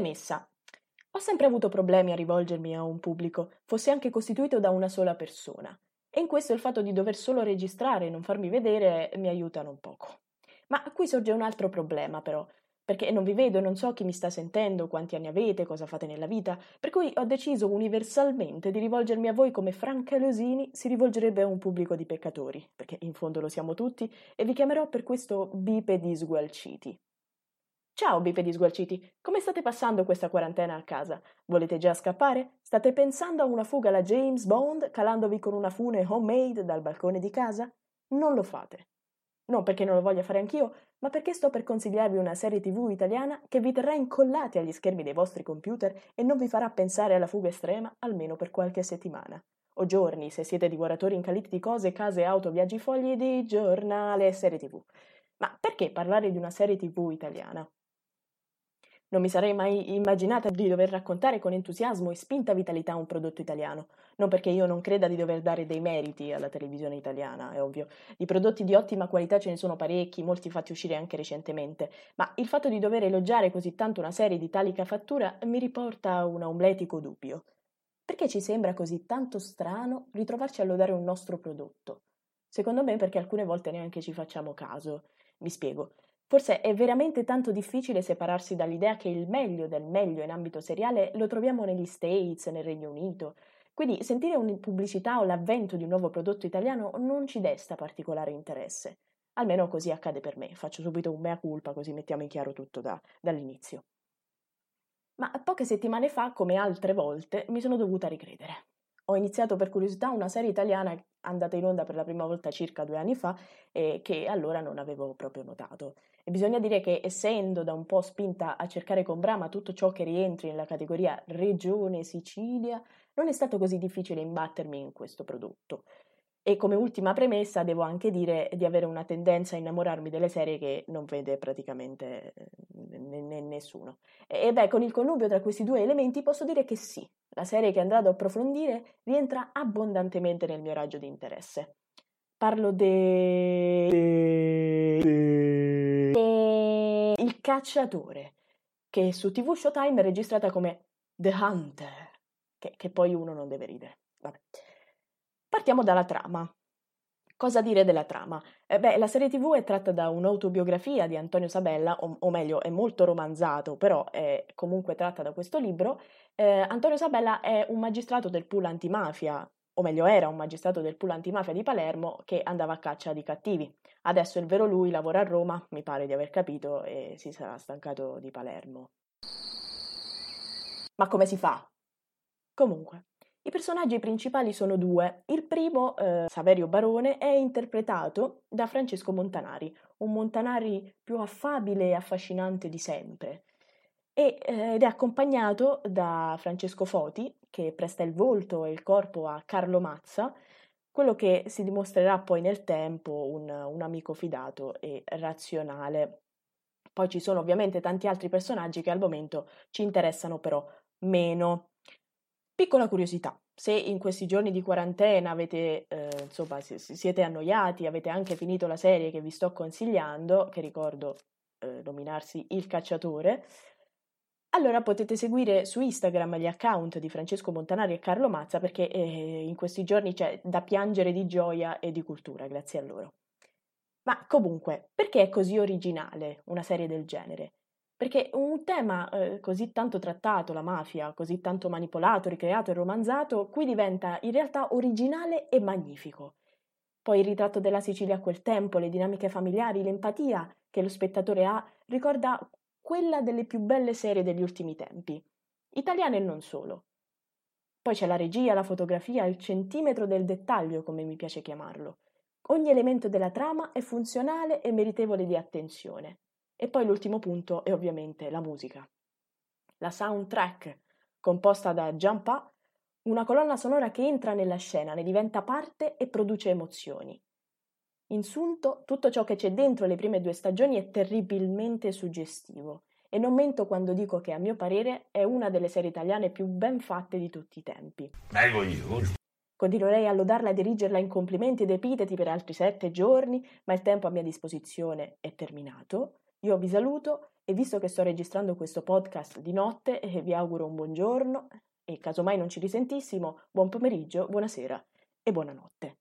Premessa. Ho sempre avuto problemi a rivolgermi a un pubblico, fosse anche costituito da una sola persona. E in questo il fatto di dover solo registrare e non farmi vedere mi aiutano un poco. Ma qui sorge un altro problema, però, perché non vi vedo e non so chi mi sta sentendo, quanti anni avete, cosa fate nella vita, per cui ho deciso universalmente di rivolgermi a voi come Franca Losini si rivolgerebbe a un pubblico di peccatori, perché in fondo lo siamo tutti, e vi chiamerò per questo bipedi sgualciti. Ciao bipedi sgualciti, come state passando questa quarantena a casa? Volete già scappare? State pensando a una fuga alla James Bond calandovi con una fune homemade dal balcone di casa? Non lo fate. Non perché non lo voglia fare anch'io, ma perché sto per consigliarvi una serie tv italiana che vi terrà incollati agli schermi dei vostri computer e non vi farà pensare alla fuga estrema almeno per qualche settimana. O giorni, se siete divoratori incalliti di cose, case, auto, viaggi fogli di giornale e serie tv. Ma perché parlare di una serie tv italiana? Non mi sarei mai immaginata di dover raccontare con entusiasmo e spinta vitalità un prodotto italiano, non perché io non creda di dover dare dei meriti alla televisione italiana, è ovvio. Di prodotti di ottima qualità ce ne sono parecchi, molti fatti uscire anche recentemente, ma il fatto di dover elogiare così tanto una serie di tali fattura mi riporta a un omletico dubbio. Perché ci sembra così tanto strano ritrovarci a lodare un nostro prodotto? Secondo me perché alcune volte neanche ci facciamo caso. Mi spiego. Forse è veramente tanto difficile separarsi dall'idea che il meglio del meglio in ambito seriale lo troviamo negli States, nel Regno Unito. Quindi sentire una pubblicità o l'avvento di un nuovo prodotto italiano non ci desta particolare interesse. Almeno così accade per me. Faccio subito un mea culpa così mettiamo in chiaro tutto da, dall'inizio. Ma poche settimane fa, come altre volte, mi sono dovuta ricredere. Ho iniziato per curiosità una serie italiana andata in onda per la prima volta circa due anni fa e che allora non avevo proprio notato. E bisogna dire che essendo da un po' spinta a cercare con brama tutto ciò che rientri nella categoria Regione Sicilia, non è stato così difficile imbattermi in questo prodotto. E come ultima premessa devo anche dire di avere una tendenza a innamorarmi delle serie che non vede praticamente eh, n- n- nessuno. E beh, con il connubio tra questi due elementi posso dire che sì, la serie che andrò ad approfondire rientra abbondantemente nel mio raggio di interesse. Parlo de... de... Il cacciatore, che su TV Showtime è registrata come The Hunter, che, che poi uno non deve ridere. Vabbè. Partiamo dalla trama. Cosa dire della trama? Eh beh, la serie TV è tratta da un'autobiografia di Antonio Sabella, o, o, meglio, è molto romanzato, però è comunque tratta da questo libro. Eh, Antonio Sabella è un magistrato del pool antimafia, o meglio era un magistrato del pool antimafia di Palermo che andava a caccia di cattivi. Adesso il vero lui lavora a Roma, mi pare di aver capito, e si sarà stancato di Palermo. Ma come si fa? Comunque, i personaggi principali sono due. Il primo, eh, Saverio Barone, è interpretato da Francesco Montanari, un Montanari più affabile e affascinante di sempre. E, eh, ed è accompagnato da Francesco Foti, che presta il volto e il corpo a Carlo Mazza, quello che si dimostrerà poi nel tempo un, un amico fidato e razionale. Poi ci sono ovviamente tanti altri personaggi che al momento ci interessano però meno. Piccola curiosità, se in questi giorni di quarantena avete, eh, insomma, siete annoiati, avete anche finito la serie che vi sto consigliando, che ricordo eh, nominarsi Il Cacciatore, allora potete seguire su Instagram gli account di Francesco Montanari e Carlo Mazza perché eh, in questi giorni c'è da piangere di gioia e di cultura, grazie a loro. Ma comunque, perché è così originale una serie del genere? Perché un tema eh, così tanto trattato, la mafia, così tanto manipolato, ricreato e romanzato, qui diventa in realtà originale e magnifico. Poi il ritratto della Sicilia a quel tempo, le dinamiche familiari, l'empatia che lo spettatore ha, ricorda quella delle più belle serie degli ultimi tempi, italiane e non solo. Poi c'è la regia, la fotografia, il centimetro del dettaglio, come mi piace chiamarlo. Ogni elemento della trama è funzionale e meritevole di attenzione. E poi l'ultimo punto è ovviamente la musica. La soundtrack, composta da Jampa, una colonna sonora che entra nella scena, ne diventa parte e produce emozioni. In sunto, tutto ciò che c'è dentro le prime due stagioni è terribilmente suggestivo e non mento quando dico che a mio parere è una delle serie italiane più ben fatte di tutti i tempi. Continuerei a lodarla e dirigerla in complimenti ed epiteti per altri sette giorni, ma il tempo a mia disposizione è terminato. Io vi saluto E visto che sto registrando questo podcast di notte, eh, vi auguro un buon giorno e casomai non ci risentissimo, buon pomeriggio, buonasera e buonanotte.